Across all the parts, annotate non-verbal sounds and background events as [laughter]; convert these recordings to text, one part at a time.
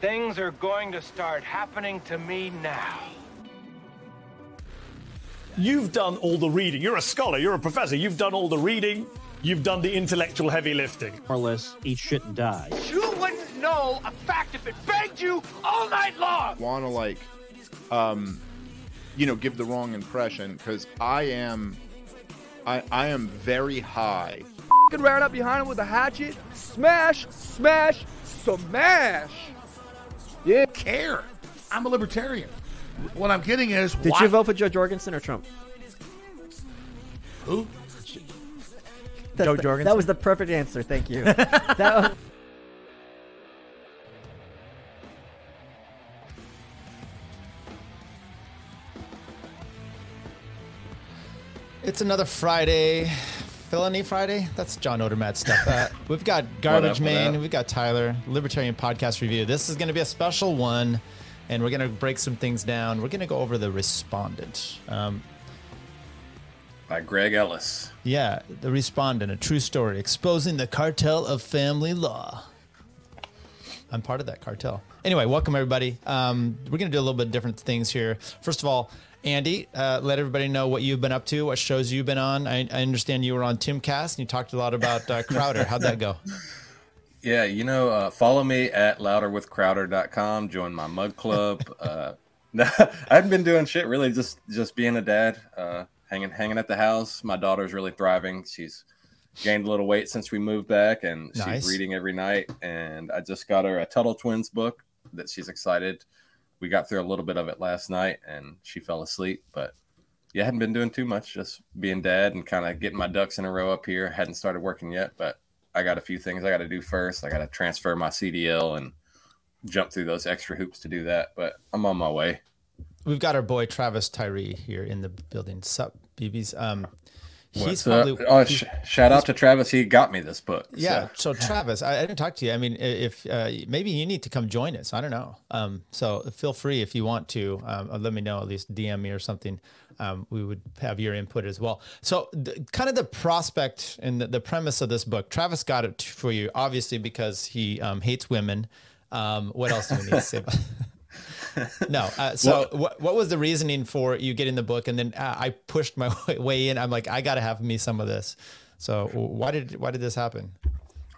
Things are going to start happening to me now. You've done all the reading. You're a scholar, you're a professor. You've done all the reading, you've done the intellectual heavy lifting. More or less, eat shit and die. You wouldn't know a fact if it begged you all night long. Want to like, um, you know, give the wrong impression because I am, I I am very high. Fucking ran up behind him with a hatchet. Smash, smash, smash. Yeah. care. I'm a libertarian. What I'm getting is Did why- you vote for Jo Jorgensen or Trump? Who? That's Joe the- Jorgensen? That was the perfect answer. Thank you. [laughs] that was- It's another Friday, Felony Friday. That's John Odermatt stuff. Uh, [laughs] we've got Garbage What up, what Man, we've got Tyler, Libertarian Podcast Review. This is going to be a special one, and we're going to break some things down. We're going to go over the respondent. Um, By Greg Ellis. yeah, the respondent, a true story exposing the cartel of family law. I'm part of that cartel. Anyway, welcome everybody. Um, we're going to do a little bit different things here. First of all, Andy, uh, let everybody know what you've been up to, what shows you've been on. I, I understand you were on Timcast and you talked a lot about uh, Crowder. How'd that go? [laughs] Yeah, you know, uh, follow me at louderwithcrowder.com. Join my mug club. [laughs] uh, [laughs] I haven't been doing shit really, just just being a dad, uh, hanging hanging at the house. My daughter's really thriving. She's gained a little weight since we moved back, and Nice. she's reading every night. And I just got her a Tuttle Twins book that she's excited. We got through a little bit of it last night, and she fell asleep. But yeah, I hadn't been doing too much, just being dad and kind of getting my ducks in a row up here. Hadn't started working yet, but I got a few things I got to do first. I got to transfer my CDL and jump through those extra hoops to do that. But I'm on my way. We've got our boy Travis Tyree here in the building. Sup, BBs? Um, he's What's probably? Oh, sh- shout out to Travis. He got me this book. Yeah. so. So Travis, I, I didn't talk to you. I mean, if uh, maybe you need to come join us. I don't know. Um, so feel free if you want to. Um, uh, let me know. At least DM me or something. Um, we would have your input as well. So the, kind of the prospect and the, the premise of this book. Travis got it for you, obviously because he um, hates women. Um, what else do we need to say? About no. Uh, [laughs] so what, what was the reasoning for you getting the book? And then uh, I pushed my [laughs] way in. I'm like, I got to have me some of this. So why did why did this happen?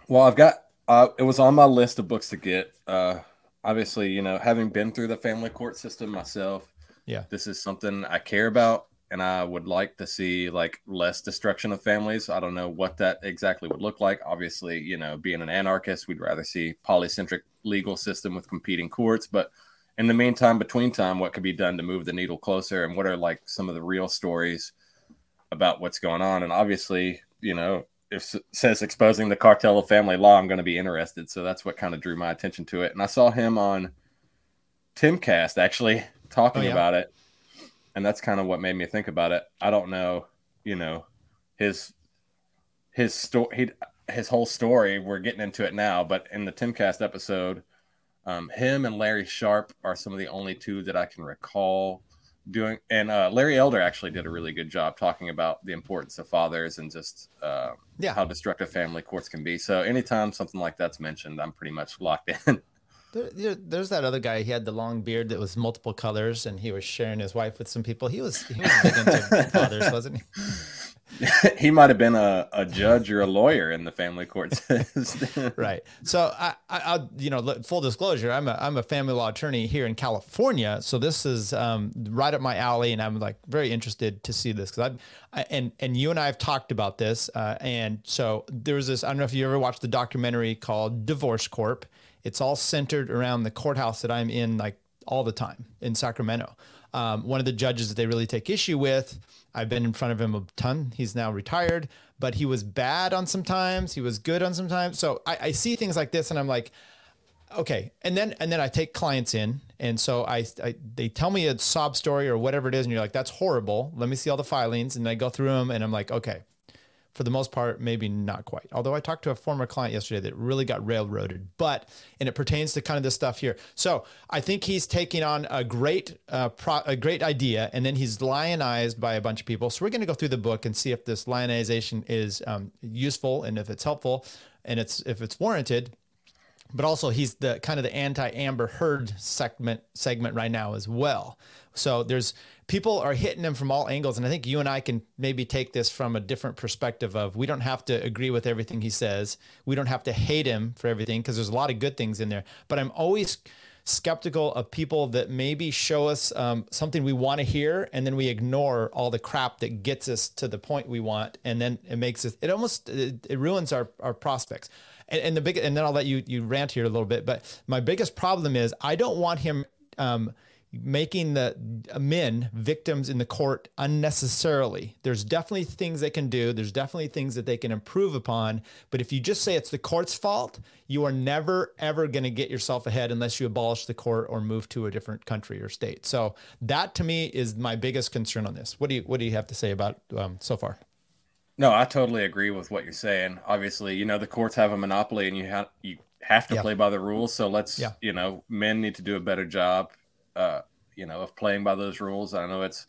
Well, I've got. Uh, it was on my list of books to get. Uh, obviously, you know, having been through the family court system myself, Yeah. this is something I care about, and I would like to see like less destruction of families. I don't know what that exactly would look like. Obviously, you know, being an anarchist, we'd rather see polycentric legal system with competing courts, but in the meantime, between time, what could be done to move the needle closer, and what are like some of the real stories about what's going on? And obviously, you know, if it says exposing the cartel of family law, I'm going to be interested. So that's what kind of drew my attention to it. And I saw him on Timcast actually talking Oh, yeah? about it, and that's kind of what made me think about it. I don't know, you know, his his story, his whole story. We're getting into it now, but in the Timcast episode, um, him and Larry Sharpe are some of the only two that I can recall doing. And uh, Larry Elder actually did a really good job talking about the importance of fathers and just uh, Yeah. how destructive family courts can be. So anytime something like that's mentioned, I'm pretty much locked in. [laughs] There, there, there's that other guy. He had the long beard that was multiple colors, and he was sharing his wife with some people. He was he was big into [laughs] fathers, wasn't he? he might have been a, a judge or a lawyer in the family court system. [laughs] Right. So I, I, I, you know, full disclosure, I'm a I'm a family law attorney here in California. So this is um, right up my alley, and I'm like very interested to see this because I, and and you and I have talked about this, uh, and so there was this. I don't know if you ever watched the documentary called Divorce Corp. It's all centered around the courthouse that I'm in, like all the time in Sacramento. Um, one of the judges that they really take issue with, I've been in front of him a ton. He's now retired, but he was bad on some times. He was good on some times. So I, I see things like this, and I'm like, okay. And then and then I take clients in, and so I, I they tell me a sob story or whatever it is, and you're like, that's horrible. Let me see all the filings, and I go through them, and I'm like, okay. For the most part, maybe not quite. Although I talked to a former client yesterday that really got railroaded, but and it pertains to kind of this stuff here. So I think he's taking on a great, uh, pro, a great idea, and then he's lionized by a bunch of people. So we're going to go through the book and see if this lionization is um, useful and if it's helpful and it's if it's warranted. But also he's the kind of the anti Amber Heard segment segment right now as well. So there's people are hitting him from all angles, and I think you and I can maybe take this from a different perspective of we don't have to agree with everything he says, we don't have to hate him for everything because there's a lot of good things in there. But I'm always skeptical of people that maybe show us um, something we want to hear and then we ignore all the crap that gets us to the point we want and then it makes us it almost it, it ruins our our prospects and, and the big and then i'll let you you rant here a little bit but my biggest problem is i don't want him um, making the men victims in the court unnecessarily. There's definitely things they can do. There's definitely things that they can improve upon. But if you just say it's the court's fault, you are never ever going to get yourself ahead unless you abolish the court or move to a different country or state. So that to me is my biggest concern on this. What do you what do you have to say about um, so far? No, I totally agree with what you're saying. Obviously, you know the courts have a monopoly, and you have you have to Yeah. play by the rules. So let's, Yeah. you know, men need to do a better job, uh, you know, of playing by those rules. I know it's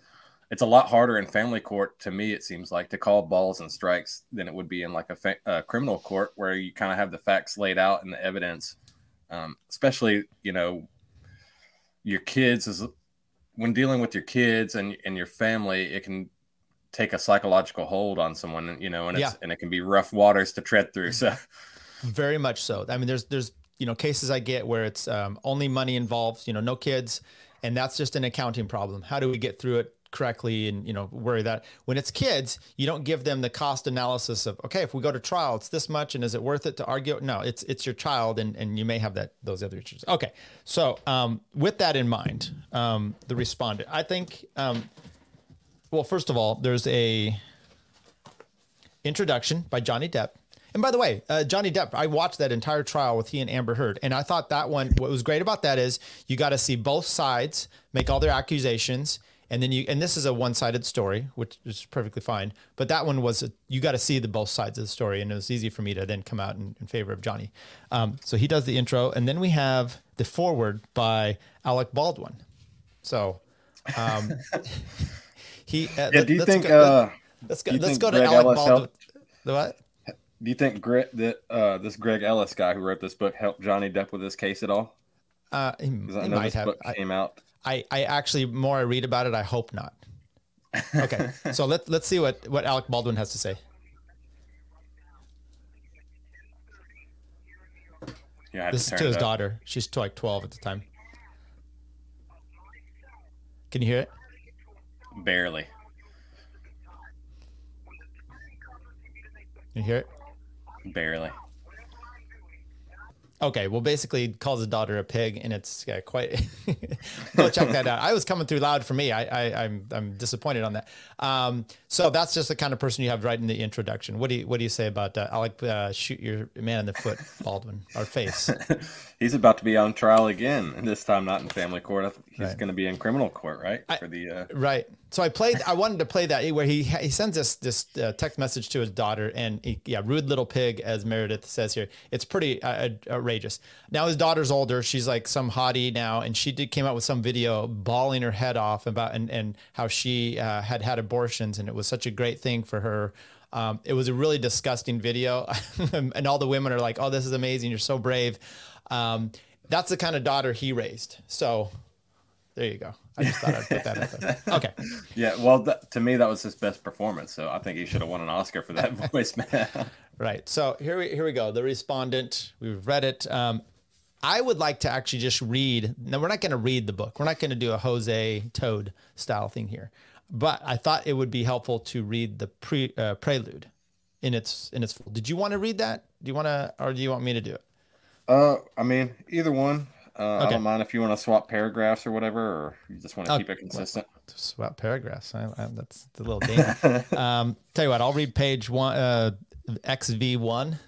it's a lot harder in family court to me. It seems like to call balls and strikes than it would be in like a fa- uh, criminal court where you kind of have the facts laid out and the evidence. Um, especially, you know, your kids is when dealing with your kids and and your family, it can take a psychological hold on someone, you know, and it's Yeah. and it can be rough waters to tread through. So [laughs] Very much so. I mean, there's there's you know cases I get where it's um, only money involved, you know, no kids, and that's just an accounting problem. How do we get through it correctly and you know worry that when it's kids you don't give them the cost analysis of okay if we go to trial it's this much and is it worth it to argue no it's it's your child and and you may have that those other issues okay so um with that in mind um the respondent i think um well first of all there's a introduction by Johnny Depp. And by the way, uh, Johnny Depp, I watched that entire trial with he and Amber Heard, and I thought that one. What was great about that is you got to see both sides make all their accusations, and then you. And this is a one-sided story, which is perfectly fine. But that one was a, you got to see the both sides of the story, and it was easy for me to then come out in, in favor of Johnny. Um, so he does the intro, and then we have the forward by Alec Baldwin. So. Um, [laughs] he. Uh, yeah, do you let's think? go- uh, let's go. Let's go to Greg Alec Ellis Baldwin. what? Do you think Grit that uh, this Greg Ellis guy who wrote this book helped Johnny Depp with this case at all? Uh, he, I know might this have. book I, came out. I, I actually more I read about it, I hope not. Okay, [laughs] so let let's see what what Alec Baldwin has to say. Yeah, This to is to his up. daughter. She's like twelve at the time. Can you hear it? Barely. You hear it? Barely. Okay, well, basically, calls his daughter a pig, and it's uh, quite. [laughs] Go check that out. I was coming through loud for me. I, I, I'm, I'm disappointed on that. Um, so that's just the kind of person you have right in the introduction. What do you, what do you say about uh, Alec? Uh, shoot your man in the foot, [laughs] Baldwin, or face. [laughs] He's about to be on trial again, and this time not in family court. He's Right. going to be in criminal court, right? I- For the uh, Right. So I played. I wanted to play that where he he sends this this uh, text message to his daughter, and he, yeah, rude little pig, as Meredith says here. It's pretty uh, outrageous. Now his daughter's older. She's like some hottie now, and she did came out with some video bawling her head off about and and how she uh, had had abortions, and it was such a great thing for her. Um, it was a really disgusting video, [laughs] and all the women are like, "Oh, this is amazing! You're so brave." Um, that's the kind of daughter he raised. So there you go. I just thought I'd put that out there. [laughs] Okay. yeah. Well, that, to me, that was his best performance. So I think he should have won an Oscar for that [laughs] voice, man. Right. So here we here we go. The respondent. We've read it. Um, I would like to actually just read. Now we're not going to read the book. We're not going to do a Jose Toad style thing here. But I thought it would be helpful to read the pre uh, prelude in its in its full. Did you want to read that? Do you want to, or do you want me to do it? Uh, I mean, either one. Uh, I don't mind if you want to swap paragraphs or whatever, or you just want to Oh, keep it consistent. Just about paragraphs. I, I, that's a little dangerous. [laughs] um, tell you what, I'll read page one, uh, XV one.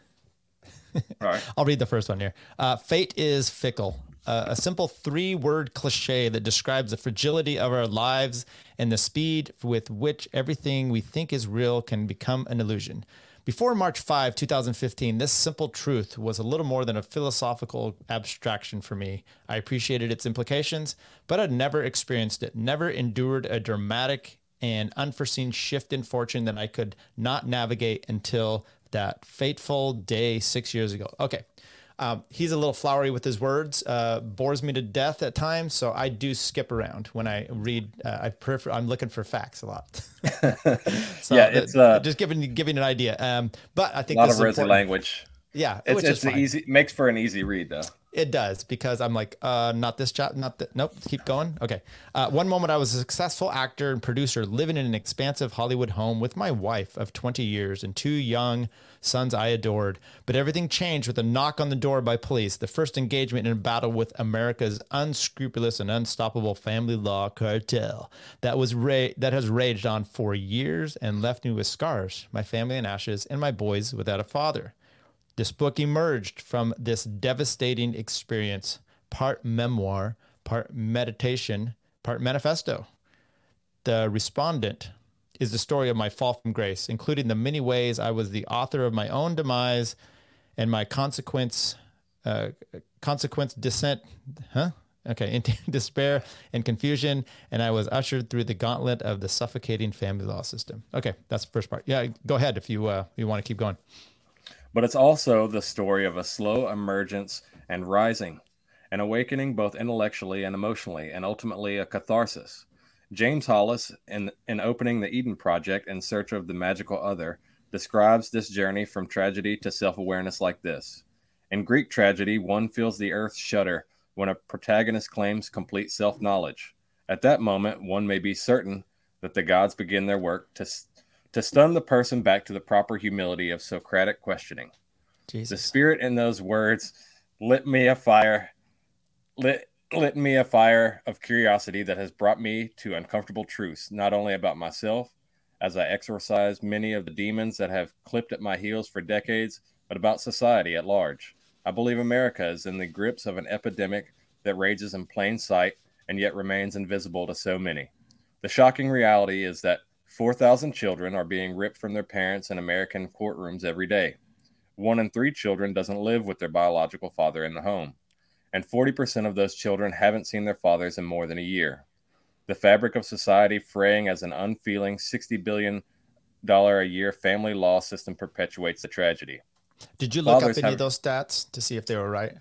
All right. [laughs] I'll read the first one here. Uh, Fate is fickle. Uh, a simple three word cliche that describes the fragility of our lives and the speed with which everything we think is real can become an illusion. Before March 5, 2015, this simple truth was a little more than a philosophical abstraction for me. I appreciated its implications, but I'd never experienced it, never endured a dramatic and unforeseen shift in fortune that I could not navigate until that fateful day six years ago. Okay. Um, he's a little flowery with his words, uh, bores me to death at times. So I do skip around when I read. Uh, I prefer. I'm looking for facts a lot. [laughs] so Yeah, it's, uh, just giving giving an idea. Um, but I think a lot of resi language. Yeah, It's, it's easy makes for an easy read though. It does because I'm like, uh, not this job, not that. Nope, keep going. Okay. Uh, one moment, I was a successful actor and producer living in an expansive Hollywood home with my wife of 20 years and two young sons I adored. But everything changed with a knock on the door by police, the first engagement in a battle with America's unscrupulous and unstoppable family law cartel that was ra- that has raged on for years and left me with scars, my family in ashes, and my boys without a father. This book emerged from this devastating experience, part memoir, part meditation, part manifesto. The respondent is the story of my fall from grace, including the many ways I was the author of my own demise and my consequence, uh, consequence descent, huh? Okay, [laughs] into despair and confusion, and I was ushered through the gauntlet of the suffocating family law system. Okay, that's the first part. Yeah, go ahead if you uh, you want to keep going. But it's also the story of a slow emergence and rising, an awakening both intellectually and emotionally, and ultimately a catharsis. James Hollis, in, in opening the Eden Project in search of the magical other, describes this journey from tragedy to self awareness like this. In Greek tragedy, one feels the earth shudder when a protagonist claims complete self knowledge. At that moment, one may be certain that the gods begin their work to, to stun the person back to the proper humility of Socratic questioning. Jesus. The spirit in those words lit me a fire, lit lit me a fire of curiosity that has brought me to uncomfortable truths, not only about myself, as I exorcise many of the demons that have clipped at my heels for decades, but about society at large. I believe America is in the grips of an epidemic that rages in plain sight and yet remains invisible to so many. The shocking reality is that 4,000 children are being ripped from their parents in American courtrooms every day. One in three children doesn't live with their biological father in the home, and 40% of those children haven't seen their fathers in more than a year. The fabric of society fraying as an unfeeling $60 billion a year family law system perpetuates the tragedy. Did you look Fathers up any of those stats to see if they were right?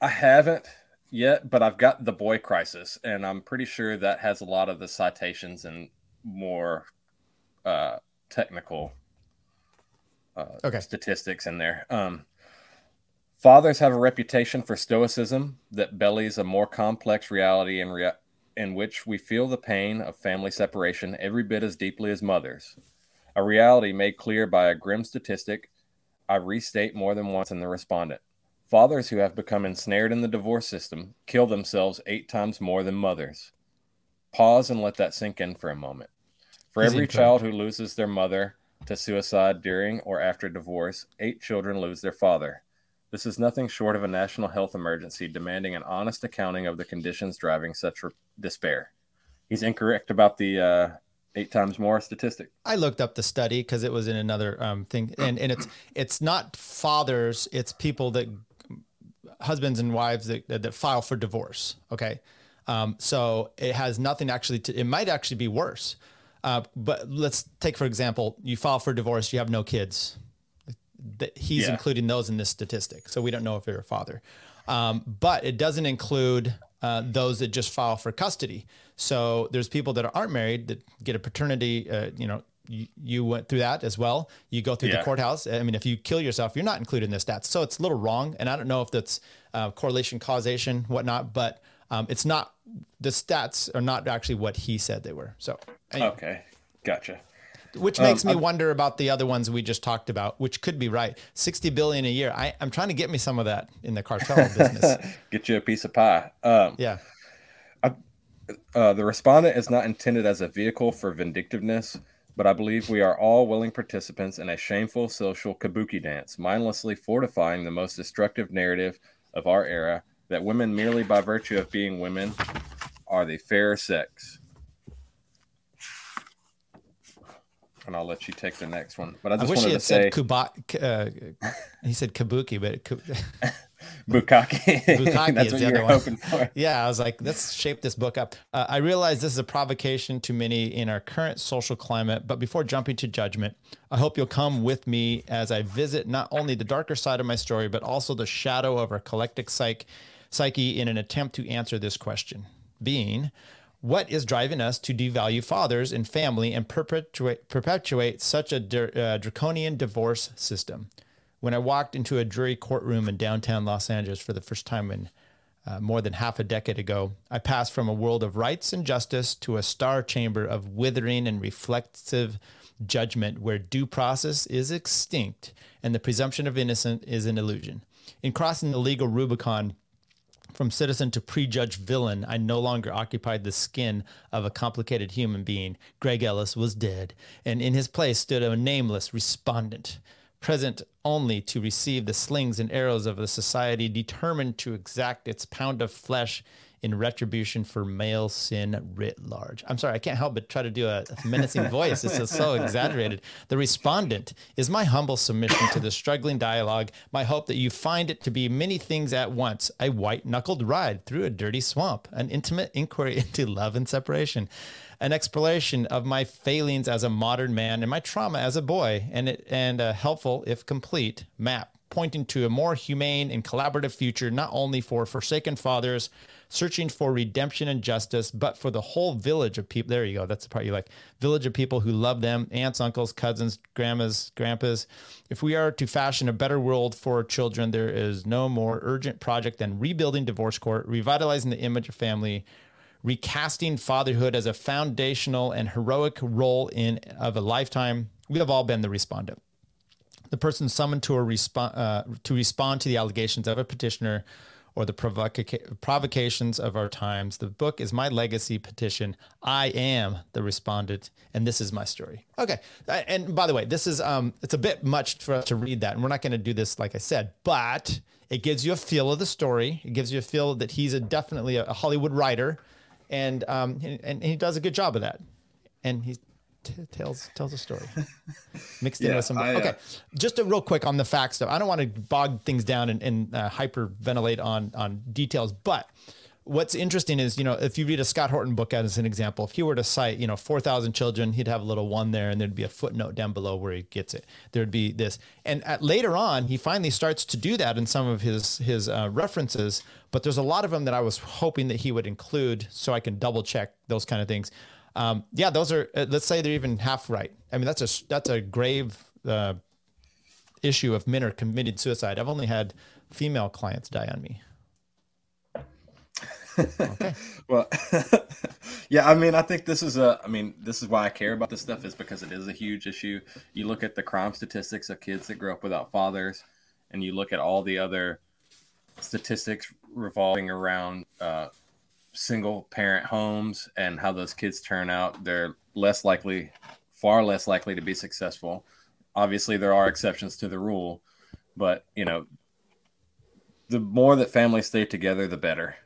I haven't yet, but I've got the boy crisis, and I'm pretty sure that has a lot of the citations and more uh, technical uh, Okay. statistics in there. Um, fathers have a reputation for stoicism that bellies a more complex reality in, rea- in which we feel the pain of family separation every bit as deeply as mothers. A reality made clear by a grim statistic I restate more than once in the respondent. Fathers who have become ensnared in the divorce system kill themselves eight times more than mothers. Pause and let that sink in for a moment. For every child who loses their mother to suicide during or after divorce, eight children lose their father. This is nothing short of a national health emergency demanding an honest accounting of the conditions driving such re- despair. He's incorrect about the uh, eight times more statistic. I looked up the study because it was in another um, thing, and and it's it's not fathers, it's people that husbands and wives that that, that file for divorce. Okay, um, so it has nothing actually to. It might actually be worse. Uh, but let's take for example, you file for divorce, you have no kids. He's Yeah. including those in this statistic, so we don't know if you're a father. Um, but it doesn't include uh, those that just file for custody. So there's people that aren't married that get a paternity. Uh, you know, you, you went through that as well. You go through the courthouse. I mean, if you kill yourself, you're not included in the stats. So it's a little wrong, and I don't know if that's uh, correlation, causation, whatnot. But um, it's not. The stats are not actually what he said they were. So, anyway, Okay, gotcha. which Um, makes me I- wonder about the other ones we just talked about, which could be right. Sixty billion a year. I, I'm trying to get me some of that in the cartel [laughs] business. Get you a piece of pie. Um, Yeah. Uh, the respondent is not intended as a vehicle for vindictiveness, but I believe we are all willing participants in a shameful social kabuki dance, mindlessly fortifying the most destructive narrative of our era that women, merely by virtue of being women, are the fair sex. And I'll let you take the next one. But I I just wish he had to said say, kuba, uh, he said kabuki, but [laughs] Bukaki. Bukaki That's is the other one. [laughs] Yeah, I was like, let's shape this book up. Uh, I realize this is a provocation to many in our current social climate, but before jumping to judgment, I hope you'll come with me as I visit not only the darker side of my story, but also the shadow of our collective psych- psyche in an attempt to answer this question. Being, what is driving us to devalue fathers and family and perpetuate, perpetuate such a dr- uh, draconian divorce system? When I walked into a jury courtroom in downtown Los Angeles for the first time in uh, more than half a decade ago, I passed from a world of rights and justice to a star chamber of withering and reflexive judgment where due process is extinct and the presumption of innocence is an illusion. In crossing the legal Rubicon, from citizen to prejudged villain, I no longer occupied the skin of a complicated human being. Greg Ellis was dead, and in his place stood a nameless respondent, present only to receive the slings and arrows of a society determined to exact its pound of flesh in retribution for male sin writ large. I'm sorry, I can't help but try to do a menacing [laughs] voice. This is so exaggerated. The respondent is my humble submission to the struggling dialogue, my hope that you find it to be many things at once a white knuckled ride through a dirty swamp, an intimate inquiry [laughs] into love and separation. An exploration of my failings as a modern man and my trauma as a boy, and it, and a helpful, if complete, map pointing to a more humane and collaborative future, not only for forsaken fathers searching for redemption and justice, but for the whole village of people. There you go. That's the part you like. Village of people who love them, aunts, uncles, cousins, grandmas, grandpas. If we are to fashion a better world for children, there is no more urgent project than rebuilding divorce court, revitalizing the image of family, recasting fatherhood as a foundational and heroic role in of a lifetime. We have all been the respondent the person summoned to uh, to respond to the allegations of a petitioner or the provoca- provocations of our times. The book is my legacy petition. I am the respondent, and this is my story. Okay, and by the way, this is um, it's a bit much for us to read that, and we're not going to do this like I said, but it gives you a feel of the story. It gives you a feel that he's a definitely a Hollywood writer, and um, and, and he does a good job of that, and he t- tells tells a story [laughs] mixed in with some. I, uh, okay, just a real quick on the facts stuff. I don't want to bog things down and, and uh, hyperventilate on on details, but what's interesting is you know if you read a Scott Horton book as an example, if he were to cite you know four thousand children, he'd have a little one there, and there'd be a footnote down below where he gets it. There'd be this, and at, later on, he finally starts to do that in some of his his uh, references. But there's a lot of them that I was hoping that he would include, so I can double check those kind of things. Um, yeah, those are. Uh, let's say they're even half right. I mean, that's a that's a grave uh, issue if men are committed suicide. I've only had female clients die on me. [laughs] Well, [laughs] yeah, I mean, I think this is a, I mean, this is why I care about this stuff is because it is a huge issue. You look at the crime statistics of kids that grow up without fathers, and you look at all the other statistics revolving around uh, single parent homes and how those kids turn out. They're less likely, far less likely to be successful. Obviously, there are exceptions to the rule, but you know, the more that families stay together, the better.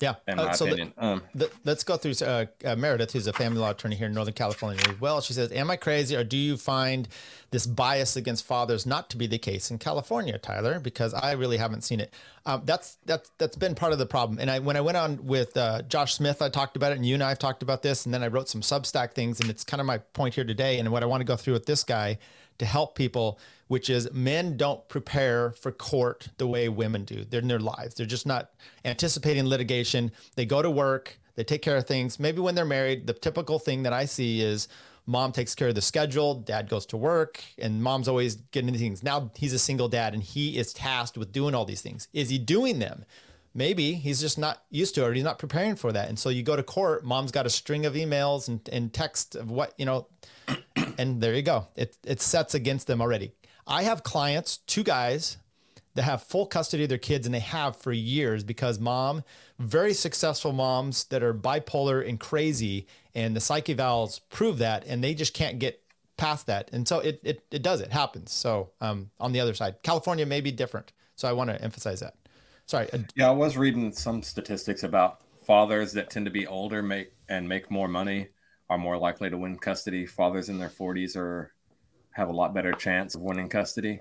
Yeah. In Uh, my so the- opinion. um, the- let's go through uh, uh, Meredith, who's a family law attorney here in Northern California as well. She says, Am I crazy or do you find this bias against fathers not to be the case in California, Tyler? Because I really haven't seen it. Um, that's that's that's been part of the problem. And I when I went on with uh, Josh Smith, I talked about it, and you and I have talked about this, and then I wrote some Substack things, and it's kind of my point here today. And what I want to go through with this guy to help people, which is men don't prepare for court the way women do. They're in their lives. They're just not anticipating litigation. They go to work, they take care of things. Maybe when they're married, the typical thing that I see is mom takes care of the schedule, dad goes to work, and mom's always getting into things. Now he's a single dad and he is tasked with doing all these things. Is he doing them? Maybe he's just not used to it or he's not preparing for that. And so you go to court, mom's got a string of emails and, and text of what, you know, and there you go. It it sets against them already. I have clients, two guys that have full custody of their kids and they have for years because mom, very successful moms that are bipolar and crazy and the psyche evals prove that and they just can't get past that. And so it it, it does it happens. So um on the other side, California may be different. So I want to emphasize that. Sorry. uh, Yeah, I was reading some statistics about fathers that tend to be older make and make more money are more likely to win custody. Fathers in their 40s are have a lot better chance of winning custody.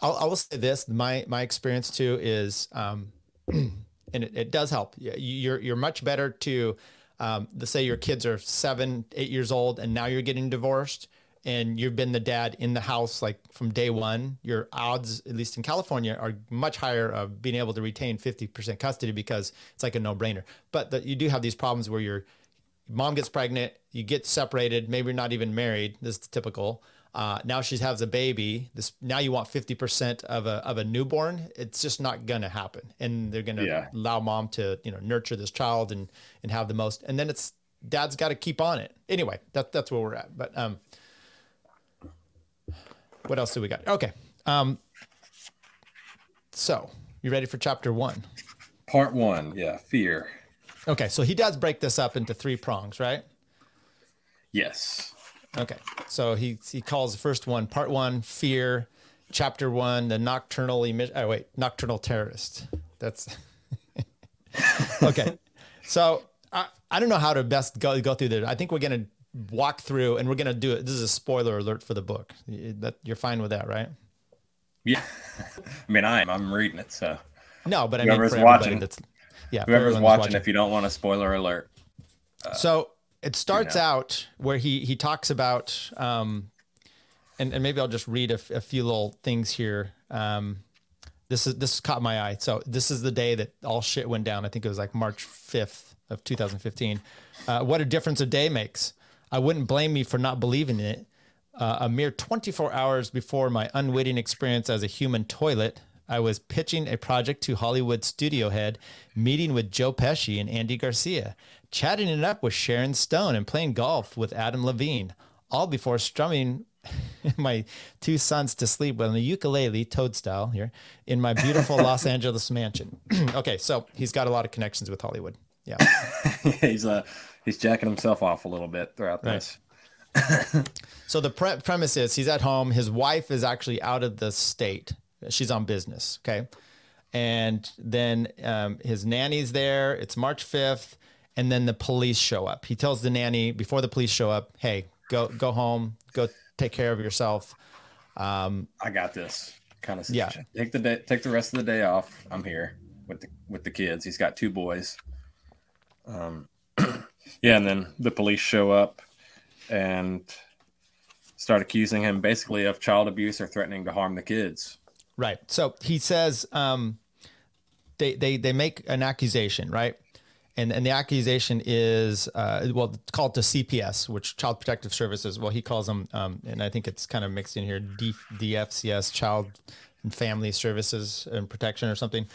I'll, I will say this: my my experience too is, um, [clears throat] and it, it does help. You're you're much better to, um, let's say your kids are seven, eight years old, and now you're getting divorced, and you've been the dad in the house like from day one. Your odds, at least in California, are much higher of being able to retain fifty percent custody because it's like a no brainer. But the, you do have these problems where your mom gets pregnant, you get separated, maybe you're not even married. This is typical. Uh, now she has a baby. This now you want fifty percent of a of a newborn. It's just not gonna happen, and they're gonna Yeah. allow mom to you know nurture this child and and have the most. And then it's dad's got to keep on it. Anyway, that that's where we're at. But um, what else do we got? Okay, um, so you ready for chapter one? Part one, yeah, fear. Okay, so he does break this up into three prongs, right? Yes. Okay, so he he calls the first one part one fear, chapter one the nocturnal emission. Oh uh, wait, nocturnal terrorist. That's [laughs] okay. So I, I don't know how to best go go through this. I think we're gonna walk through and we're gonna do it. This is a spoiler alert for the book. That you're fine with that, right? Yeah. [laughs] I mean, I am. I'm reading it, so No, but I mean for everybody watching- that's yeah, whoever's that's watching, if you don't want a spoiler alert, so it starts know. out where he he talks about um and, and maybe i'll just read a, f- a few little things here. Um this is this caught my eye. So this is the day that all shit went down. I think it was like march 5th of 2015 uh, what a difference a day makes. I wouldn't blame me for not believing in it. Uh, a mere 24 hours before my unwitting experience as a human toilet, I was pitching a project to Hollywood studio head, meeting with Joe Pesci and Andy Garcia, chatting it up with Sharon Stone, and playing golf with Adam Levine, all before strumming [laughs] my two sons to sleep with a ukulele, toad style here, in my beautiful Los [laughs] Angeles mansion. [clears throat] okay, so he's got a lot of connections with Hollywood. Yeah. [laughs] he's uh he's jacking himself off a little bit throughout Right. this. So the pre- premise is he's at home. His wife is actually out of the state. She's on business. Okay. And then um, his nanny's there. It's March 5th. And then the police show up. He tells the nanny before the police show up, hey, go, go home, go take care of yourself. Um, I got this kind of Yeah. Take the day, take the rest of the day off. I'm here with the with the kids. He's got two boys. Um, [clears throat] yeah, and then the police show up and start accusing him basically of child abuse or threatening to harm the kids. Right. So he says um, they they they make an accusation, right? And and the accusation is uh, well it's called to CPS, which Child Protective Services. Well, he calls them, um, and I think it's kind of mixed in here, D, DFCS, Child and Family Services and Protection or something.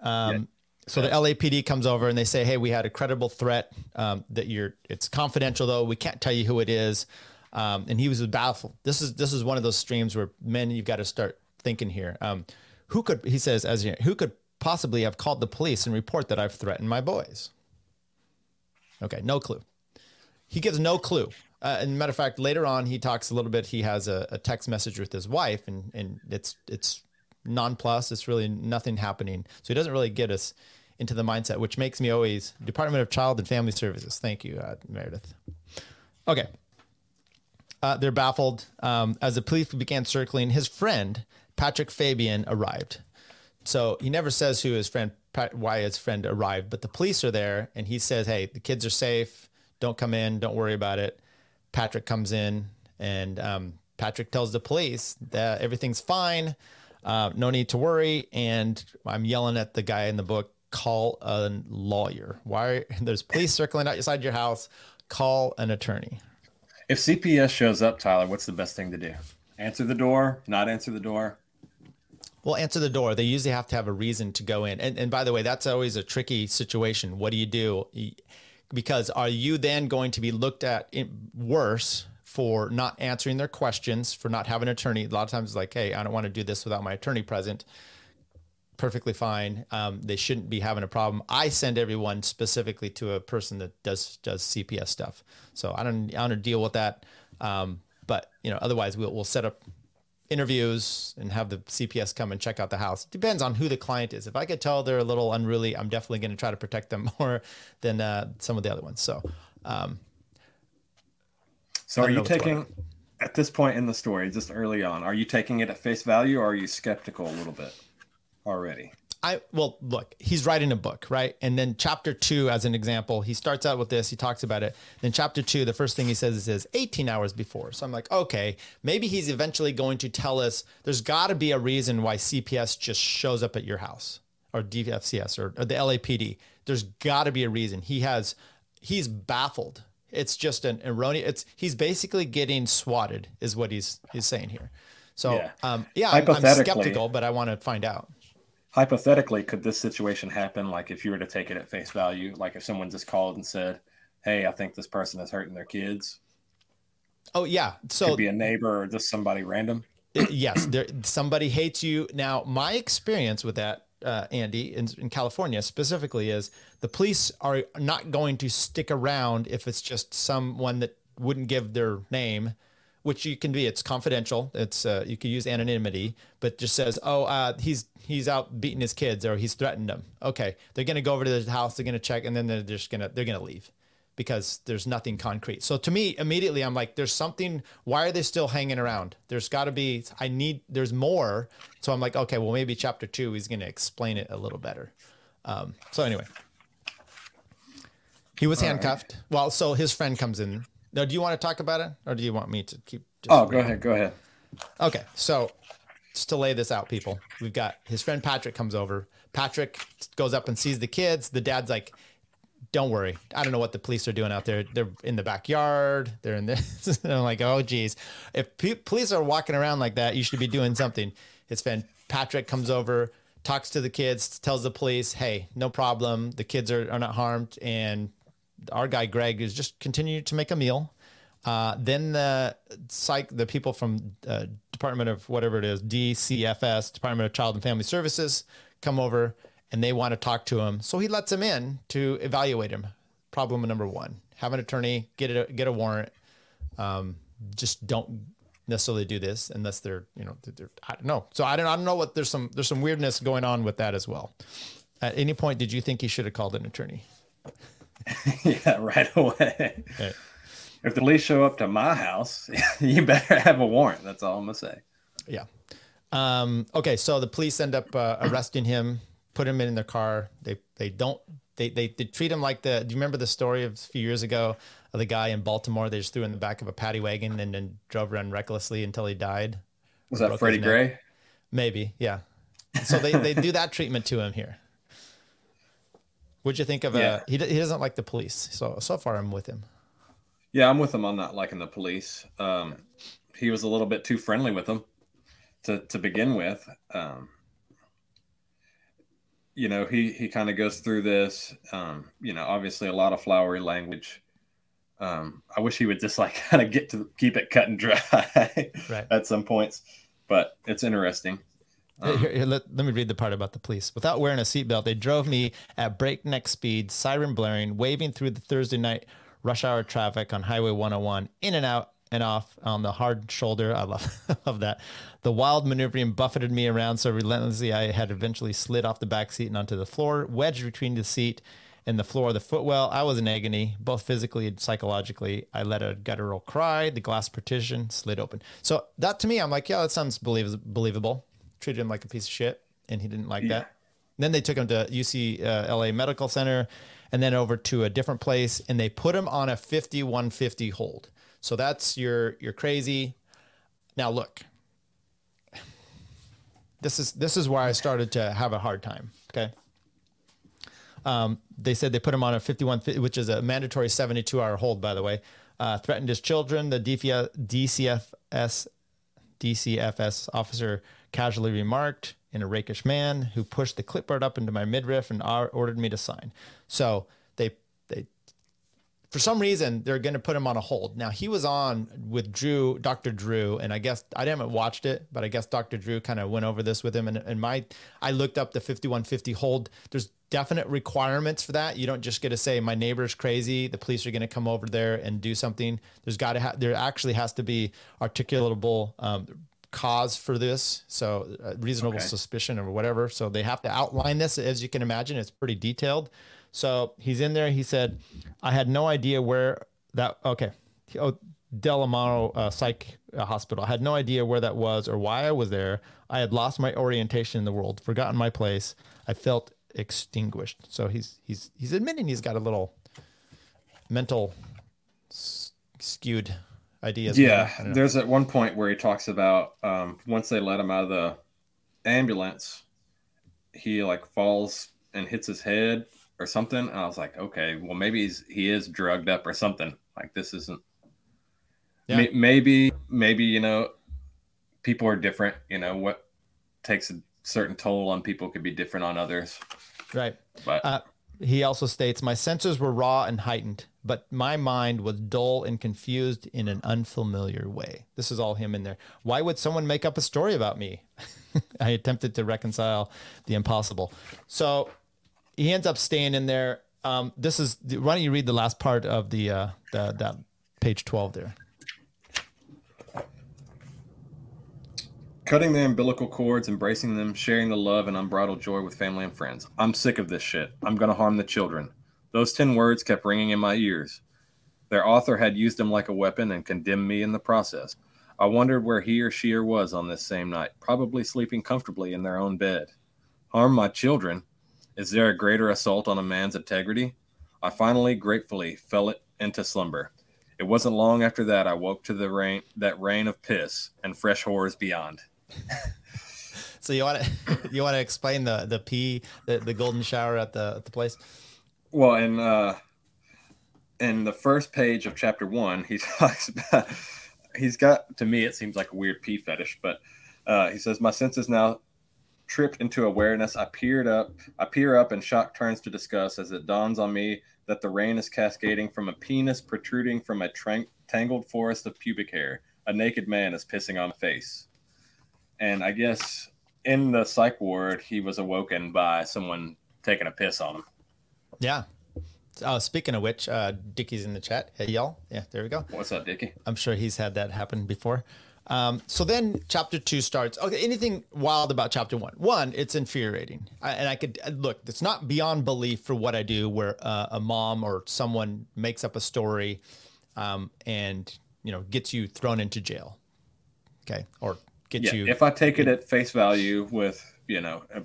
Um, So the LAPD comes over and they say, "Hey, we had a credible threat um, that you're. It's confidential though. We can't tell you who it is." Um, and he was baffled. This is this is one of those streams where men, you've got to start thinking here. Um, who could he says as you- who could possibly have called the police and report that I've threatened my boys? Okay, no clue. He gives no clue. Uh, and matter of fact, later on, he talks a little bit. He has a, a text message with his wife, and and it's it's nonplus. It's really nothing happening. So he doesn't really get us into the mindset, which makes me always Department of Child and Family Services. Thank you, uh, Meredith. Okay. Uh, they're baffled. Um, as the police began circling, his friend Patrick Fabian arrived. So he never says who his friend, why his friend arrived, but the police are there, and he says, "Hey, the kids are safe. Don't come in. Don't worry about it." Patrick comes in, and um, Patrick tells the police that everything's fine. Uh, no need to worry. And I'm yelling at the guy in the book, call a lawyer. Why? [laughs] There's police circling outside your house. Call an attorney. If CPS shows up, Tyler, what's the best thing to do? Answer the door, not answer the door. Well, answer the door. They usually have to have a reason to go in. And, and by the way, that's always a tricky situation. What do you do? Because are you then going to be looked at worse for not answering their questions, for not having an attorney? A lot of times it's like, hey, I don't want to do this without my attorney present. Perfectly fine. Um, they shouldn't be having a problem. I send everyone specifically to a person that does does CPS stuff. So I don't I don't deal with that. Um, but you know, otherwise we'll we'll set up interviews and have the CPS come and check out the house. Depends on who the client is. If I could tell they're a little unruly, I'm definitely going to try to protect them [laughs] more than uh, some of the other ones. So, um, So are you taking. At this point in the story, just early on, are you taking it at face value or are you skeptical a little bit already? I well look, he's writing a book, right? And then chapter two, as an example, he starts out with this, he talks about it. Then chapter two, the first thing he says is, is 18 hours before. So I'm like, okay, maybe he's eventually going to tell us there's gotta be a reason why CPS just shows up at your house or DFCS or, or the LAPD. There's gotta be a reason. He has he's baffled. It's just an erroneous it's he's basically getting swatted, is what he's he's saying here. So Yeah. um yeah, I'm, I'm skeptical, but I want to find out. Hypothetically, could this situation happen? Like if you were to take it at face value, like if someone just called and said, "Hey, I think this person is hurting their kids," Oh yeah. So could be a neighbor or just somebody random. yes, there somebody hates you. Now, my experience with that, uh, Andy, in, in California specifically, is the police are not going to stick around if it's just someone that wouldn't give their name, which you can be. It's confidential. It's uh, you can use anonymity, but just says, "Oh, uh, he's he's out beating his kids or he's threatened them." Okay, they're going to go over to the house. They're going to check, and then they're just gonna they're going to leave because there's nothing concrete. So to me, immediately I'm like, there's something. Why are they still hanging around? There's got to be. I need. There's more. So I'm like, okay, well maybe chapter two he's going to explain it a little better. Um, so anyway, he was handcuffed. Well, so his friend comes in. Now, do you want to talk about it, or do you want me to keep? Just Oh, go ahead, go ahead. Okay, so just to lay this out, people, we've got his friend Patrick comes over. Patrick goes up and sees the kids. The dad's like, "Don't worry, I don't know what the police are doing out there. They're in the backyard. They're in this." and I'm like, "Oh, geez, if police are walking around like that, you should be doing something." His friend Patrick comes over, talks to the kids, tells the police, "Hey, no problem. The kids are, are not harmed." And our guy Greg is just continuing to make a meal. Uh, then the psych, the people from uh, Department of whatever it is, DCFS, Department of Child and Family Services, come over and they want to talk to him. So he lets him in to evaluate him. Problem number one: have an attorney, get a get a warrant. Um, just don't necessarily do this unless they're you know they're, I don't know. So I don't I don't know what there's some there's some weirdness going on with that as well. At any point, did you think he should have called an attorney? [laughs] yeah, right away. Right. If the police show up to my house, [laughs] you better have a warrant. That's all I'm gonna say. Yeah. Um, okay, so the police end up uh, arresting him, put him in their car. They they don't they, they they treat him like the. Do you remember the story of a few years ago of the guy in Baltimore? They just threw in the back of a paddy wagon and then drove around recklessly until he died. Was that Freddie. Gray? Maybe, yeah. So they, they do that treatment to him here. What'd you think of? Yeah. Uh, he he doesn't like the police. So so far I'm with him. Yeah, I'm with him on not liking the police. Um, he was a little bit too friendly with them to to begin with. Um, you know, he he kind of goes through this. Um, you know, obviously a lot of flowery language. Um, I wish he would just like [laughs] kind of get to keep it cut and dry Right. at some points, but it's interesting. Uh, here- here, here, let, let me read the part about the police. Without wearing a seatbelt, they drove me at breakneck speed, siren blaring, waving through the Thursday night rush hour traffic on Highway 101, in and out and off on the hard shoulder. I love, [laughs] love that. The wild maneuvering buffeted me around so relentlessly I had eventually slid off the back seat and onto the floor, wedged between the seat and the floor of the footwell. I was in agony, both physically and psychologically. I let a guttural cry. The glass partition slid open. So that to me, I'm like, yeah, that sounds believ- believable. Treated him like a piece of shit, and he didn't like that. Then they took him to UC uh, LA Medical Center, and then over to a different place, and they put him on a 5150 hold. So that's your your crazy. Now look, this is this is where I started to have a hard time. Okay. Um, they said they put him on a 51, which is a mandatory 72 hour hold, by the way. Uh, threatened his children. The DCFS, DCFS officer casually remarked in a rakish man who pushed the clipboard up into my midriff and ordered me to sign. So they they for some reason they're going to put him on a hold. Now he was on with Drew, Dr. Drew, and I guess I haven't watched it, but I guess Dr. Drew kind of went over this with him. And, and my I looked up the 5150 hold. There's definite requirements for that. You don't just get to say my neighbor's crazy. The police are going to come over there and do something. There's got to have there actually has to be articulable um, cause for this. So uh, reasonable Okay. suspicion or whatever. So they have to outline this as you can imagine. It's pretty detailed. So he's in there. He said, I had no idea where that, okay. Oh, Del Amo uh, Psych uh, Hospital. I had no idea where that was or why I was there. I had lost my orientation in the world, forgotten my place. I felt extinguished. So he's he's he's admitting he's got a little mental skewed ideas. Yeah, there's at one point where he talks about um, once they let him out of the ambulance, he like falls and hits his head or something. And I was like, okay, well maybe he's he is drugged up or something. Like this isn't. Yeah. May- maybe maybe you know, people are different. You know what takes a certain toll on people could be different on others. Right. But Uh, he also states, My senses were raw and heightened, but my mind was dull and confused in an unfamiliar way. This is all him in there. Why would someone make up a story about me? [laughs] I attempted to reconcile the impossible. So he ends up staying in there. Um, this is, why don't you read the last part of the, uh, the that page 12 there? Cutting their umbilical cords, embracing them, sharing the love and unbridled joy with family and friends. I'm sick of this shit. I'm going to harm the children. Those 10 words kept ringing in my ears. Their author had used them like a weapon and condemned me in the process. I wondered where he or she or was on this same night, probably sleeping comfortably in their own bed. Harm my children? Is there a greater assault on a man's integrity? I finally, gratefully, fell it into slumber. It wasn't long after that I woke to the rain, that rain of piss and fresh horrors beyond. [laughs] So you want to, [laughs] you want to explain the, the pee, the, the golden shower at the, at the place? Well, in uh, in the first page of chapter one, he [laughs] talks about he's got to me it seems like a weird pee fetish, but uh, he says my senses now tripped into awareness. I peered up, I peer up, and shock turns to disgust as it dawns on me that the rain is cascading from a penis protruding from a tangled forest of pubic hair. A naked man is pissing on a face, and I guess in the psych ward he was awoken by someone taking a piss on him. Yeah. Oh, speaking of which, uh, Dickie's in the chat. Hey, y'all. Yeah, there we go. What's up, Dickie? I'm sure he's had that happen before. Um, so then chapter two starts. Okay, anything wild about chapter one? One, it's infuriating. I, and I could uh, look, it's not beyond belief for what I do where uh, a mom or someone makes up a story um, and, you know, gets you thrown into jail. Okay. Or gets yeah, you. if I take it at face value with, you know, uh,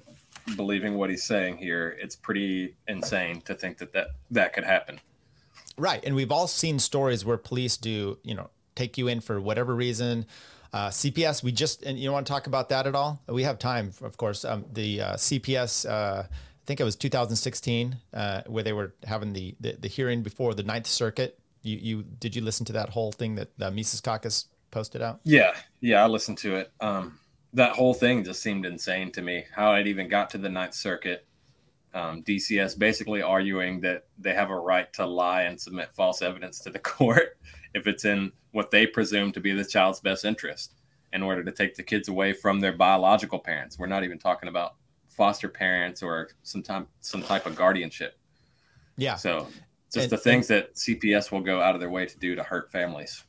believing what he's saying here, it's pretty insane to think that that, that could happen. Right. And we've all seen stories where police do, you know, take you in for whatever reason. Uh, CPS, we just, and you want to talk about that at all? We have time, of course. Um, the uh, CPS, uh, I think it was 2016, uh, where they were having the, the, the hearing before the Ninth Circuit. You, you did you listen to that whole thing that uh, Mises Caucus posted out? Yeah. Yeah. I listened to it. Um, that whole thing just seemed insane to me. How it even got to the Ninth Circuit. Um, DCS basically arguing that they have a right to lie and submit false evidence to the [laughs] court if it's in what they presume to be the child's best interest in order to take the kids away from their biological parents. We're not even talking about foster parents or some time, some type of guardianship. Yeah. So just And- the things that CPS will go out of their way to do to hurt families.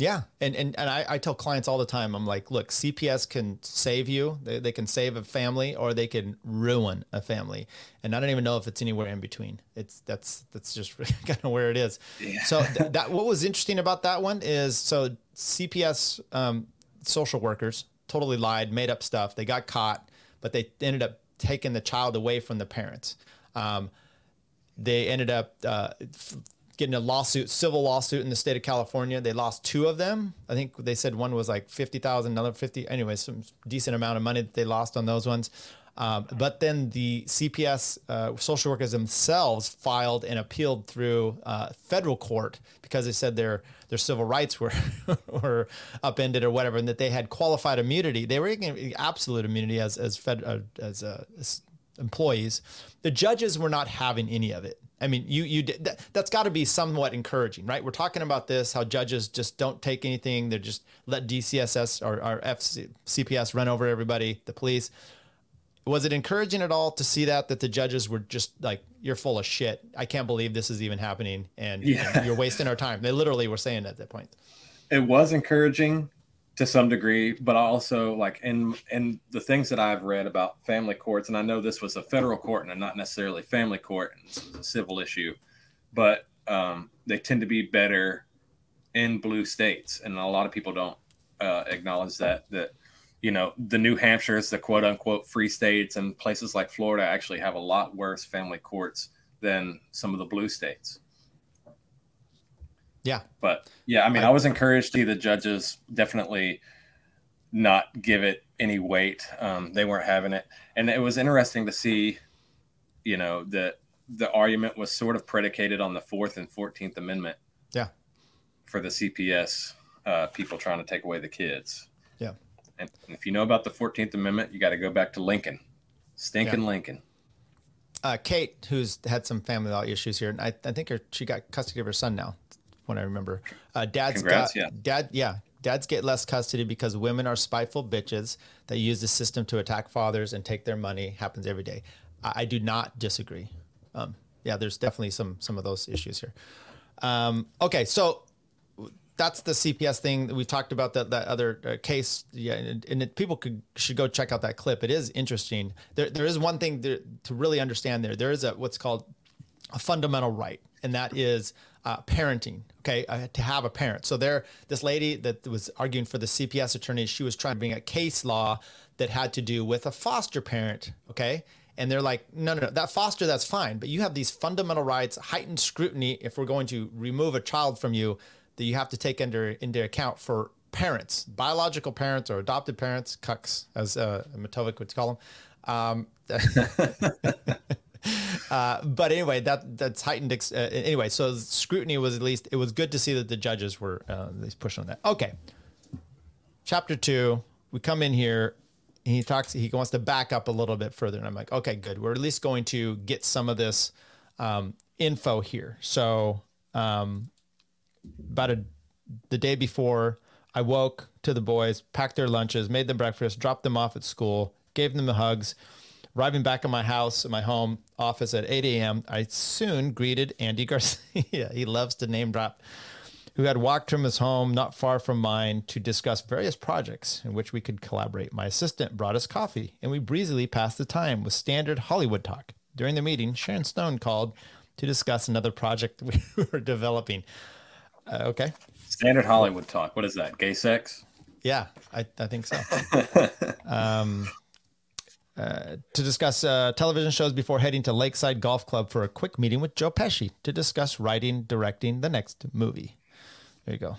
Yeah, and and, and I, I tell clients all the time, I'm like, look, CPS can save you. They, they can save a family, or they can ruin a family. And I don't even know if it's anywhere in between. It's that's that's just [laughs] kind of where it is. So th- that [laughs] what was interesting about that one is so CPS um, social workers totally lied, made up stuff. They got caught, but they ended up taking the child away from the parents. Um, they ended up uh, f- getting a lawsuit, civil lawsuit in the state of California. They lost two of them. I think they said one was like fifty thousand, another fifty. Anyway, some decent amount of money that they lost on those ones. Um, but then the CPS uh, social workers themselves filed and appealed through uh, federal court because they said their their civil rights were [laughs] were upended or whatever, and that they had qualified immunity. They were getting absolute immunity as as fed, uh, as, uh, as employees. The judges were not having any of it. I mean, you you did- that, that's got to be somewhat encouraging, right? We're talking about this how judges just don't take anything; they just let DCSS or, or FC, CPS run over everybody, the police. Was it encouraging at all to see that that the judges were just like, "You're full of shit. I can't believe this is even happening, and, Yeah. and you're wasting our time." They literally were saying at that point. it was encouraging to some degree, but also like in in the things that I've read about family courts, and I know this was a federal court and not necessarily family court, and this was a civil issue, but um, they tend to be better in blue states, and a lot of people don't uh, acknowledge that that you know the New Hampshire's, the quote unquote free states, and places like Florida actually have a lot worse family courts than some of the blue states. Yeah. But yeah, I mean, I, I was encouraged to see the judges definitely not give it any weight. Um, they weren't having it, and it was interesting to see, you know, that the argument was sort of predicated on the Fourth and Fourteenth Amendment. Yeah. For the CPS uh, people trying to take away the kids. Yeah. And if you know about the Fourteenth Amendment, you got to go back to Lincoln, stinking yeah. Lincoln. Uh, Kate, who's had some family law issues here, and I, I think her, she got custody of her son now. When I remember, uh, dad's Congrats, got yeah. dad, yeah, dads get less custody because women are spiteful bitches that use the system to attack fathers and take their money. Happens every day. I, I do not disagree. Um, yeah, there's definitely some some of those issues here. Um, okay, so that's the CPS thing that we talked about that that other uh, case. Yeah, and, and it, people could should go check out that clip. It is interesting. There there is one thing there, to really understand. There there is a what's called a fundamental right, and that is uh, parenting. Okay, uh, to have a parent. So there, this lady that was arguing for the CPS attorney, she was trying to bring a case law that had to do with a foster parent. Okay, and they're like, no, no, no, that foster, that's fine, but you have these fundamental rights, heightened scrutiny. If we're going to remove a child from you, that you have to take under into account for parents, biological parents or adopted parents, cucks, as uh, Matovic would call them. Um, [laughs] [laughs] [laughs] Uh, but anyway, that that's heightened. Ex- uh, anyway, so scrutiny was at least it was good to see that the judges were uh, at least pushing on that. Okay, chapter two. We come in here. He talks. He wants to back up a little bit further, and I'm like, okay, good. We're at least going to get some of this um, info here. So, um, about a, the day before, I woke to the boys, packed their lunches, made them breakfast, dropped them off at school, gave them the hugs Arriving back at my house, at my home office at 8 a.m., I soon greeted Andy [laughs] Garcia. he loves to name drop, who had walked from his home not far from mine to discuss various projects in which we could collaborate. My assistant brought us coffee, and we breezily passed the time with standard Hollywood talk. During the meeting, Sharon Stone called to discuss another project [laughs] we were developing. Uh, okay. Standard Hollywood talk. What is that? Gay sex? Yeah, I, I think so. [laughs] um, uh, to discuss uh, television shows before heading to Lakeside Golf Club for a quick meeting with Joe Pesci to discuss writing, directing the next movie. There you go.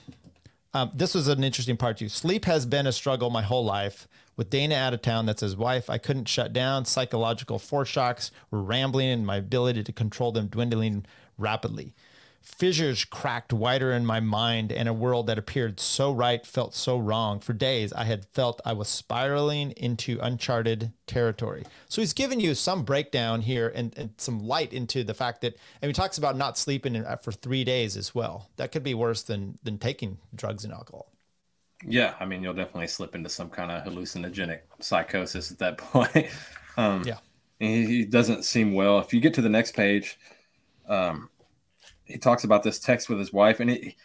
Um, this was an interesting part too. Sleep has been a struggle my whole life. With Dana out of town, that's his wife, I couldn't shut down. Psychological foreshocks were rambling and my ability to control them dwindling rapidly. Fissures cracked wider in my mind, and a world that appeared so right felt so wrong. For days, I had felt I was spiraling into uncharted territory. So he's giving you some breakdown here and, and some light into the fact that, and he talks about not sleeping uh, for three days as well. That could be worse than than taking drugs and alcohol. Yeah, I mean, you'll definitely slip into some kind of hallucinogenic psychosis at that [laughs] point. um, yeah, he, he doesn't seem well. If you get to the next page, um, he talks about this text with his wife, and he,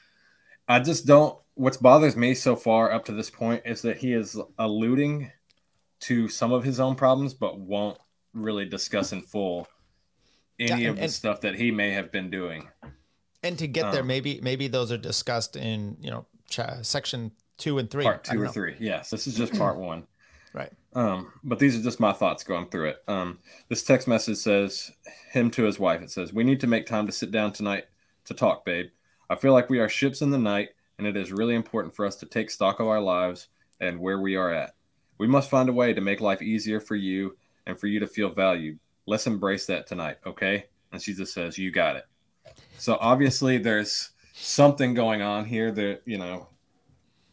I just don't. What's bothers me so far up to this point is that he is alluding to some of his own problems, but won't really discuss in full any yeah, and, of the and, stuff that he may have been doing. And to get um, there, maybe maybe those are discussed in you know section two and three, part two or know. three. Yes, this is just [clears throat] part one. Right. Um, but these are just my thoughts going through it. Um, this text message says him to his wife. It says, "We need to make time to sit down tonight to talk, babe. I feel like we are ships in the night, and it is really important for us to take stock of our lives and where we are at. We must find a way to make life easier for you and for you to feel valued. Let's embrace that tonight, okay? And she just says, You got it. So obviously, there's something going on here that, you know,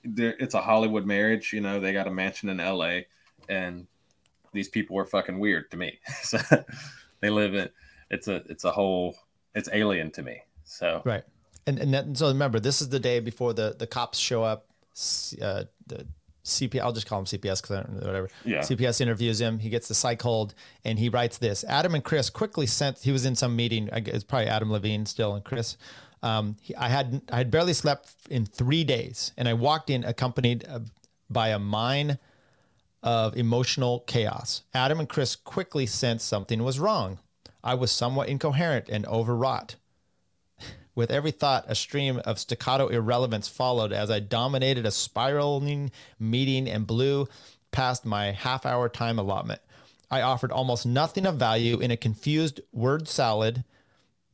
there, it's a Hollywood marriage. You know, they got a mansion in LA, and these people are fucking weird to me. [laughs] so they live in it's a it's a whole it's alien to me. So right, and and that, so remember, this is the day before the the cops show up. Uh, the CP, I'll just call him CPS because I don't know whatever. Yeah. CPS interviews him. He gets the psych hold, and he writes this. Adam and Chris quickly sent. He was in some meeting. It's probably Adam Levine still, and Chris. Um, he, I had I had barely slept in three days, and I walked in accompanied uh, by a mine of emotional chaos. Adam and Chris quickly sensed something was wrong. I was somewhat incoherent and overwrought. With every thought, a stream of staccato irrelevance followed as I dominated a spiraling meeting and blew past my half hour time allotment. I offered almost nothing of value in a confused word salad,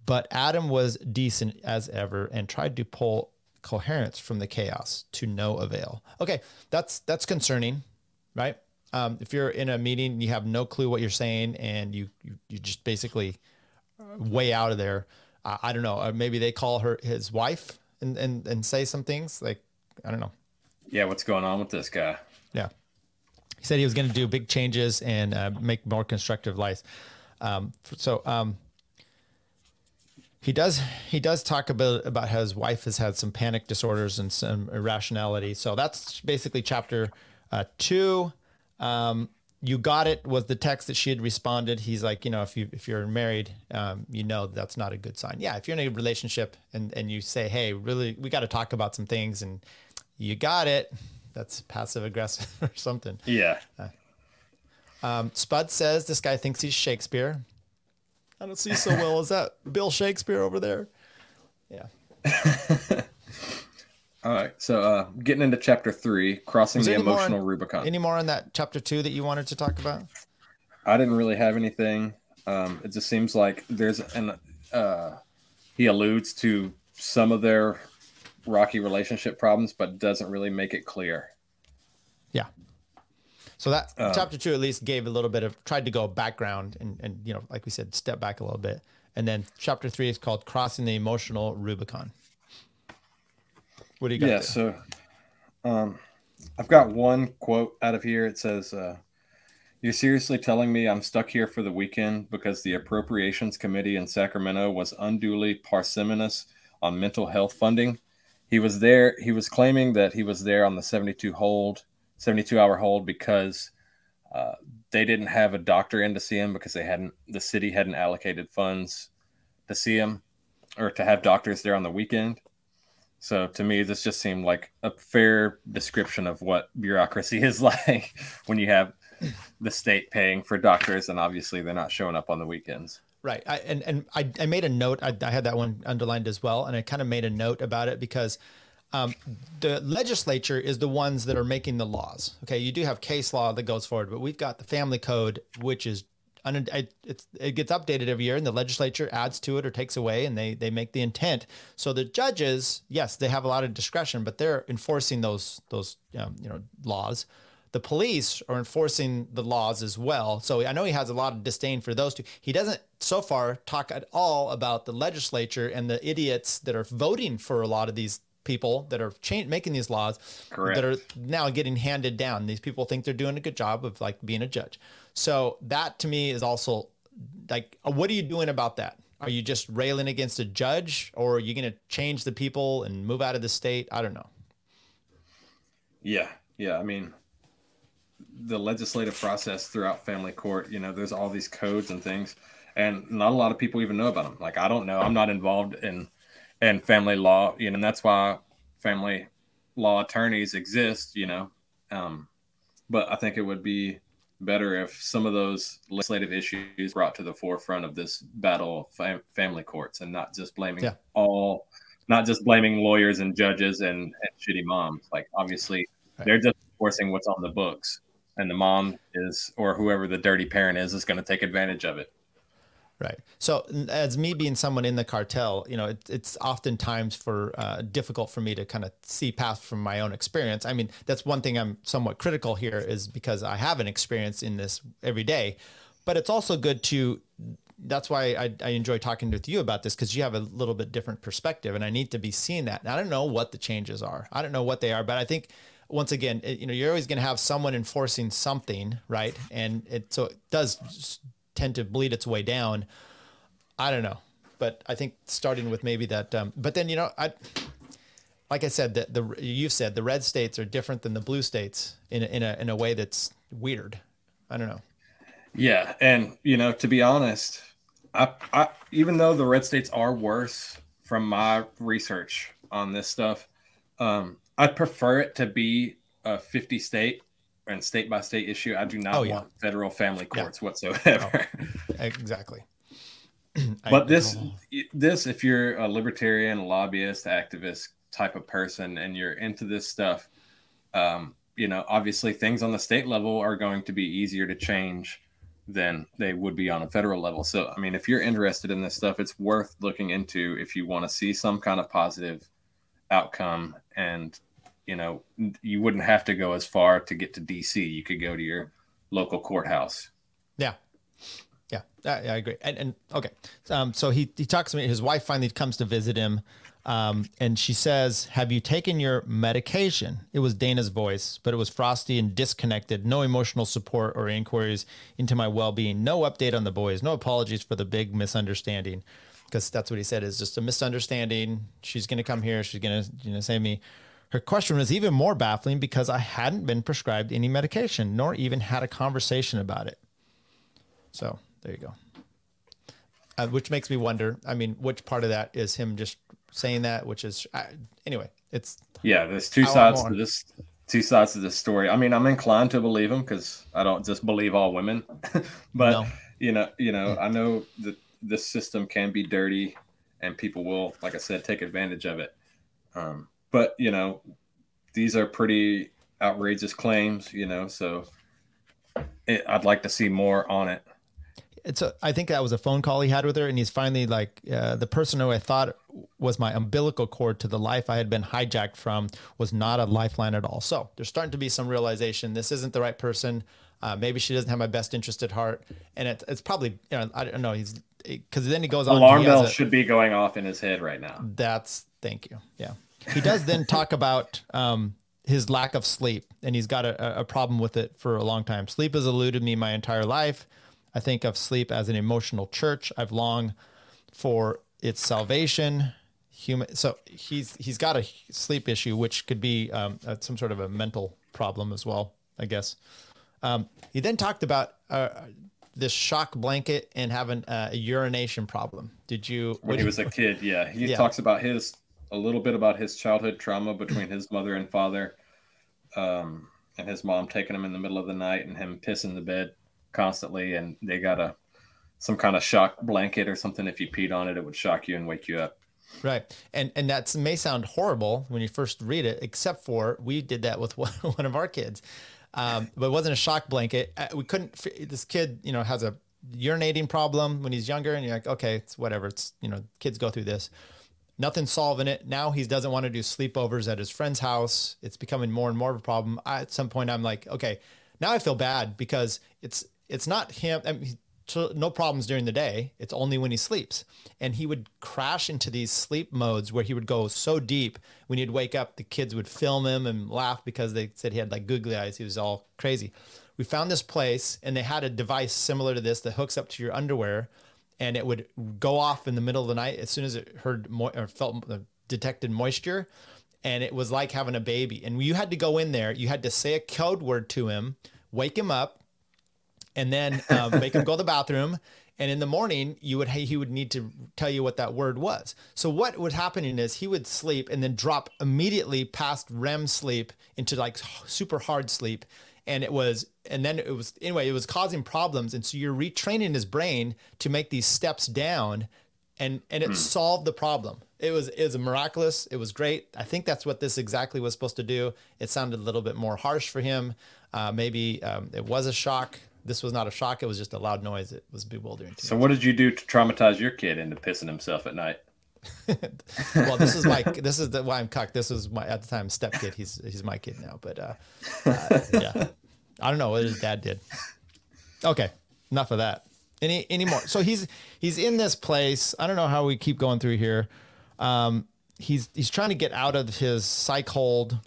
but Adam was decent as ever and tried to pull coherence from the chaos to no avail. Okay, that's that's concerning, right? Um, if you're in a meeting, and you have no clue what you're saying, and you you, you just basically way out of there. Uh, I don't know. Uh, maybe they call her his wife and, and and say some things like I don't know. Yeah, what's going on with this guy? Yeah, he said he was going to do big changes and uh, make more constructive life. Um, so um, he does he does talk about about how his wife has had some panic disorders and some irrationality. So that's basically chapter uh, two. Um, you got it was the text that she had responded. He's like, you know, if you if you're married, um, you know that's not a good sign. Yeah, if you're in a relationship and and you say, hey, really, we got to talk about some things, and you got it, that's passive aggressive [laughs] or something. Yeah. Um, Spud says this guy thinks he's Shakespeare. I don't see so well. Is that Bill Shakespeare over there? Yeah. [laughs] All right. So, uh, getting into chapter three, crossing Was the emotional on- Rubicon. Any more on that chapter two that you wanted to talk about? I didn't really have anything. Um, it just seems like there's an uh, he alludes to some of their rocky relationship problems, but doesn't really make it clear. Yeah. So that Uh, chapter two at least gave a little bit of tried to go background and and you know like we said step back a little bit, and then chapter three is called crossing the emotional Rubicon. What do you got? yeah. there? So, um, I've got one quote out of here. It says, uh, "You're seriously telling me I'm stuck here for the weekend because the Appropriations Committee in Sacramento was unduly parsimonious on mental health funding." He was there. He was claiming that he was there on the 72 hold, 72 hour hold because uh, they didn't have a doctor in to see him because they hadn't. The city hadn't allocated funds to see him or to have doctors there on the weekend. So to me, this just seemed like a fair description of what bureaucracy [laughs] is like when you have the state paying for doctors and obviously they're not showing up on the weekends. Right. I, and and I, I made a note. I, I had that one underlined as well, and I kind of made a note about it because um, the legislature is the ones that are making the laws. Okay, you do have case law that goes forward, but we've got the family code, which is it's, it gets updated every year, and the legislature adds to it or takes away, and they they make the intent. So the judges, yes, they have a lot of discretion, but they're enforcing those those um, you know laws the police are enforcing the laws as well. So I know he has a lot of disdain for those two. He doesn't so far talk at all about the legislature and the idiots that are voting for a lot of these people that are cha- making these laws Correct. that are now getting handed down. These people think they're doing a good job of like being a judge. So that to me is also like, uh, what are you doing about that? Are you just railing against a judge or are you going to change the people and move out of the state? I don't know. Yeah, yeah. I mean, the legislative process throughout family court, you know, there's all these codes and things, and not a lot of people even know about them. Like I don't know. I'm not involved in in family law, you know, and that's why family law attorneys exist, you know. Um, but I think it would be better if some of those legislative issues brought to the forefront of this battle of fam- family courts and not just blaming Yeah. all not just blaming lawyers and judges and, and shitty moms like obviously Right. they're just enforcing what's on the books and the mom is or whoever the dirty parent is is going to take advantage of it Right. So, as me being someone in the cartel, you know, it, it's oftentimes for uh, difficult for me to kind of see past from my own experience. I mean, that's one thing I'm somewhat critical here is because I have an experience in this every day, but it's also good to. That's why I, I enjoy talking with you about this because you have a little bit different perspective, and I need to be seeing that. And I don't know what the changes are. I don't know what they are, but I think once again, it, you know, you're always going to have someone enforcing something, right? And it so it does tend to bleed its way down. I don't know, but I think starting with maybe that. Um, but then you know, I like I said that the you've said the red states are different than the blue states in a, in a in a way that's weird. I don't know. Yeah, and you know, to be honest, I, I even though the red states are worse from my research on this stuff, um, I prefer it to be a 50 state and state by state issue. I do not Oh, yeah. want federal family courts whatsoever. [laughs] Exactly. [clears throat] I- But this, this, if you're a libertarian, lobbyist, activist type of person, and you're into this stuff, um, you know, obviously things on the state level are going to be easier to change than they would be on a federal level. So, I mean, if you're interested in this stuff, it's worth looking into if you want to see some kind of positive outcome. And, you know, you wouldn't have to go as far to get to DC. You could go to your local courthouse. Yeah. Yeah, I, agree. And, and okay, um, so he he talks to me. His wife finally comes to visit him, um, and she says, "Have you taken your medication?" It was Dana's voice, but it was frosty and disconnected. No emotional support or inquiries into my well-being. No update on the boys. No apologies for the big misunderstanding, because that's what he said is just a misunderstanding. She's gonna come here. She's gonna you know save me. Her question was even more baffling because I hadn't been prescribed any medication, nor even had a conversation about it. So there you go. Uh, which makes me wonder. I mean, which part of that is him just saying that? Which is uh, anyway. It's Yeah, there's two sides to this. Two sides to this story. I mean, I'm inclined to believe him because I don't just believe all women, [laughs] but No. you know, you know, I know that this system can be dirty, and people will, like I said, take advantage of it. Um, but you know, these are pretty outrageous claims. You know, so it, I'd like to see more on it. it's a. I think that was a phone call he had with her, and he's finally like uh, the person who I thought was my umbilical cord to the life I had been hijacked from was not a lifeline at all. So there's starting to be some realization this isn't the right person. Uh, maybe she doesn't have my best interest at heart, and it, it's probably you know I don't know he's because then he goes on. Alarm bells should be going off in his head right now. That's thank you. Yeah. He does then talk about um, his lack of sleep, and he's got a, a problem with it for a long time. Sleep has eluded me my entire life. I think of sleep as an emotional church. I've longed for its salvation. Human. So he's he's got a sleep issue, which could be um, some sort of a mental problem as well, I guess. Um, he then talked about uh, this shock blanket and having uh, a urination problem. Did you? when he was a kid. Yeah, he Yeah. talks about his a little bit about his childhood trauma between his mother and father, um, and his mom taking him in the middle of the night and him pissing the bed constantly, and they got a some kind of shock blanket or something. If you peed on it, it would shock you and wake you up. Right. And and that may sound horrible when you first read it, except for we did that with [laughs] one, of our kids. Um, but it wasn't a shock blanket. Uh, We couldn't, this kid, you know, has a urinating problem when he's younger and you're like, okay, it's whatever. It's, you know, kids go through this. Nothing solving it. Now he doesn't want to do sleepovers at his friend's house. It's becoming more and more of a problem. I, at some point, I'm like, okay, now I feel bad because it's it's not him. I mean, no problems during the day. It's only when he sleeps, and he would crash into these sleep modes where he would go so deep. When he'd wake up, the kids would film him and laugh because they said he had like googly eyes. He was all crazy. We found this place, and they had a device similar to this that hooks up to your underwear and it would go off in the middle of the night as soon as it heard mo- or felt uh, detected moisture. And it was like having a baby. And you had to go in there you had to say a code word to him wake him up and then um, [laughs] make him go to the bathroom. And in the morning you would he would need to tell you what that word was. So what was happening is he would sleep and then drop immediately past rem sleep into like super hard sleep and it was and then it was anyway it was causing problems. And so you're retraining his brain to make these steps down and and it solved the problem. It was it was miraculous. It was great. I think that's what this exactly was supposed to do. It sounded a little bit more harsh for him. Uh, maybe um, it was a shock. This was not a shock. It was just a loud noise. It was bewildering to me. So, what did you do to traumatize your kid into pissing himself at night? [laughs] well this is my this is the why i'm cucked this was my at the time step kid. He's he's my kid now but uh, uh [laughs] yeah. I don't know what his dad did. Okay enough of that. Any any more? So he's he's in this place. I don't know how we keep going through here. Um he's he's trying to get out of his psych hold.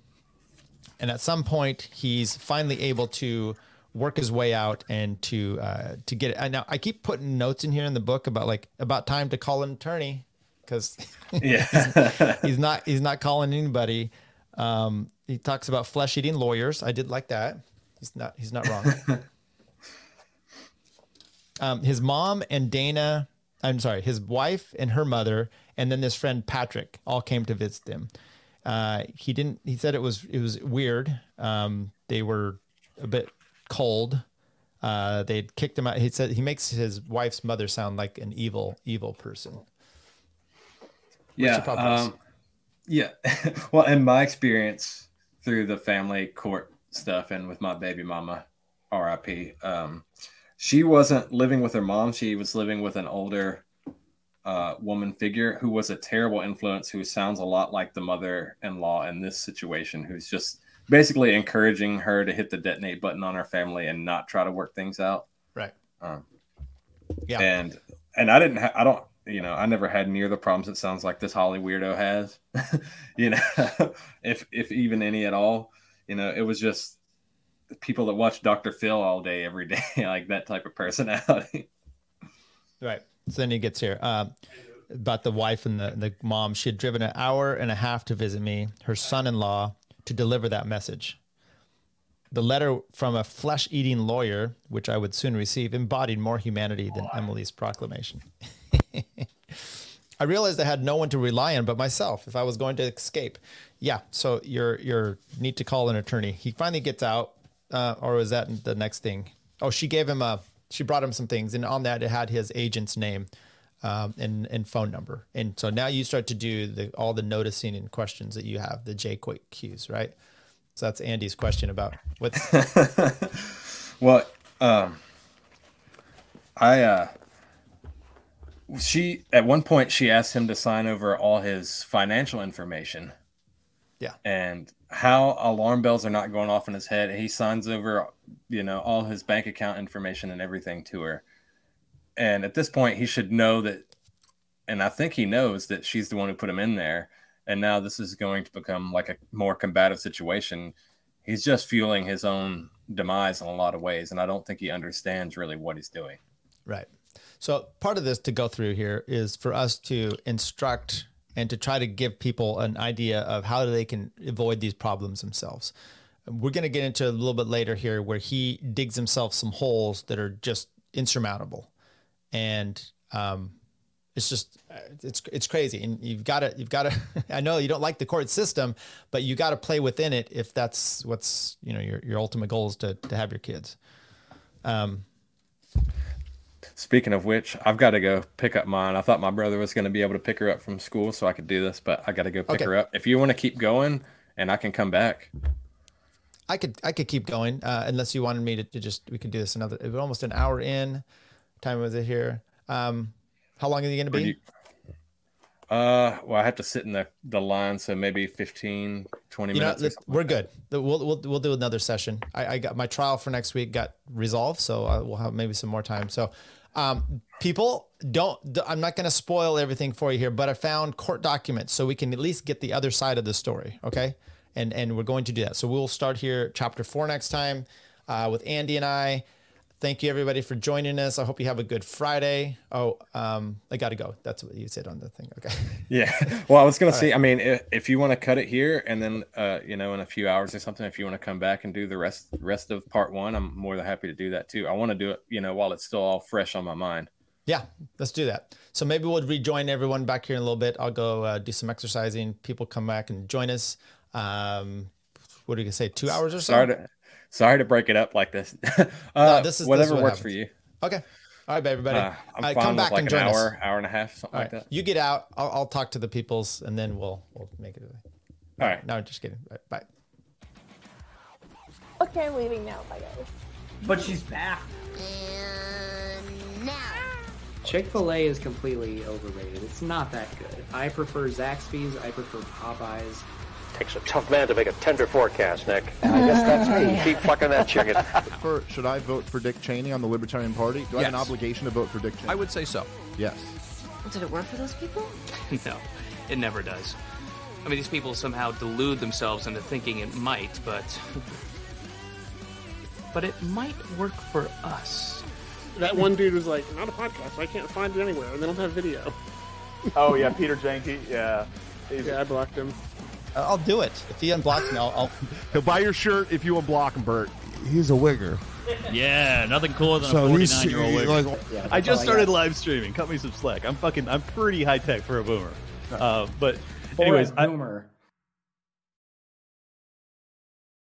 And at some point he's finally able to work his way out and to uh, to get it. Now I keep putting notes in here in the book about like about time to call an attorney because Yeah. [laughs] [laughs] he's not he's not calling anybody. Um, he talks about flesh eating lawyers. I did like that. He's not he's not wrong. [laughs] um, his mom and Dana, I'm sorry, his wife and her mother, and then this friend Patrick all came to visit him. Uh, he didn't. He said it was it was weird. Um, they were a bit cold. Uh, they kicked him out. He said he makes his wife's mother sound like an evil, evil person. Yeah. Um, yeah. [laughs] well, in my experience through the family court stuff and with my baby mama, RIP, um, she wasn't living with her mom. She was living with an older uh, woman figure who was a terrible influence, who sounds a lot like the mother in law in this situation, who's just basically encouraging her to hit the detonate button on her family and not try to work things out. Right. Um, Yeah. and and I didn't. Ha- I don't. You know, I never had near the problems it sounds like this Holly weirdo has. [laughs] you know, [laughs] if if even any at all. You know, it was just people that watch Dr. Phil all day, every day, [laughs] like that type of personality. Right. So then he gets here. Um, about the wife and the, the mom. She had driven an hour and a half to visit me, her son in law, to deliver that message. The letter from a flesh eating lawyer, which I would soon receive, embodied more humanity than Emily's proclamation. [laughs] I realized I had no one to rely on but myself if I was going to escape. Yeah, so you're you're need to call an attorney. He finally gets out, uh, or was that the next thing? Oh, she gave him a she brought him some things, and on that it had his agent's name um, and and phone number. And so now you start to do the all the noticing and questions that you have, the J quick cues, right? So that's Andy's question about what [laughs] Well, um, I uh, she at one point she asked him to sign over all his financial information. Yeah. And how alarm bells are not going off in his head. He signs over, you know, all his bank account information and everything to her. And at this point, he should know that, and I think he knows that she's the one who put him in there. And now this is going to become like a more combative situation. He's just fueling his own demise in a lot of ways. And I don't think he understands really what he's doing. Right. So part of this to go through here is for us to instruct and to try to give people an idea of how they can avoid these problems themselves. We're going to get into a little bit later here where he digs himself some holes that are just insurmountable, and um, it's just it's it's crazy. And you've got to you've got to. [laughs] I know you don't like the court system, but you got to play within it if that's what's you know your your ultimate goal is to to have your kids. Um, Speaking of which, I've got to go pick up mine. I thought my brother was going to be able to pick her up from school so I could do this, but I got to go pick Okay. her up. If you want to keep going and I can come back. I could I could keep going uh, unless you wanted me to, to just we could do this another almost an hour in. Time was it here? Um, how long are you going to be? Uh, well, I have to sit in the, the line, so maybe 15, 20 You know, minutes. something. we're good. We'll, we'll we'll do another session. I, I got my trial for next week got resolved, so I will have maybe some more time. So, um, people don't. I'm not going to spoil everything for you here, but I found court documents so we can at least get the other side of the story. Okay, and and we're going to do that. So we'll start here, chapter four next time, uh, with Andy and I. Thank you everybody for joining us. I hope you have a good Friday. Oh, um, I got to go. That's what you said on the thing. Okay. [laughs] Yeah. Well, I was going to see, I mean, if, if you want to cut it here and then, uh, you know, in a few hours or something, if you want to come back and do the rest, rest of part one, I'm more than happy to do that too. I want to do it, you know, while it's still all fresh on my mind. Yeah, let's do that. So maybe we'll rejoin everyone back here in a little bit. I'll go uh, do some exercising. People come back and join us. Um, what are you gonna say? Two hours or so? To, sorry to break it up like this. [laughs] uh, this is- this is whatever what works for you. Okay. All right, everybody. Uh, I'm Uh, fine come with back like and an join us. hour, hour and a half, something All like that. you get out. I'll, I'll talk to the peoples, and then we'll we'll make it. All right. No, just kidding. All right, bye. Okay, I'm leaving now. Bye, guys. But she's back. And now. Chick fil A is completely overrated. It's not that good. I prefer Zaxby's. I prefer Popeyes. Takes a tough man to make a tender forecast, Nick. And I guess that's me. [laughs] Keep fucking that chicken. [laughs] For, should I vote for Dick Cheney on the Libertarian Party? Do I have an Yes. obligation to vote for Dick Cheney? I would say so. Yes. Did it work for those people? [laughs] No, it never does. I mean, these people somehow delude themselves into thinking it might, but. But it might work for us. That one dude was like, not a podcast. I can't find it anywhere, and they don't have video. Oh yeah, Peter Janke. Yeah, He's- yeah, I blocked him. Uh, I'll do it if he unblocks me. I'll. I'll... [laughs] He'll buy your shirt if you unblock him, Bert. He's a wigger. Yeah, nothing cooler than So a 49 year old like- wigger. Yeah, I just all I started live streaming. Cut me some slack. I'm fucking. I'm pretty high tech for a boomer. Uh, but For a anyways, I, boomer.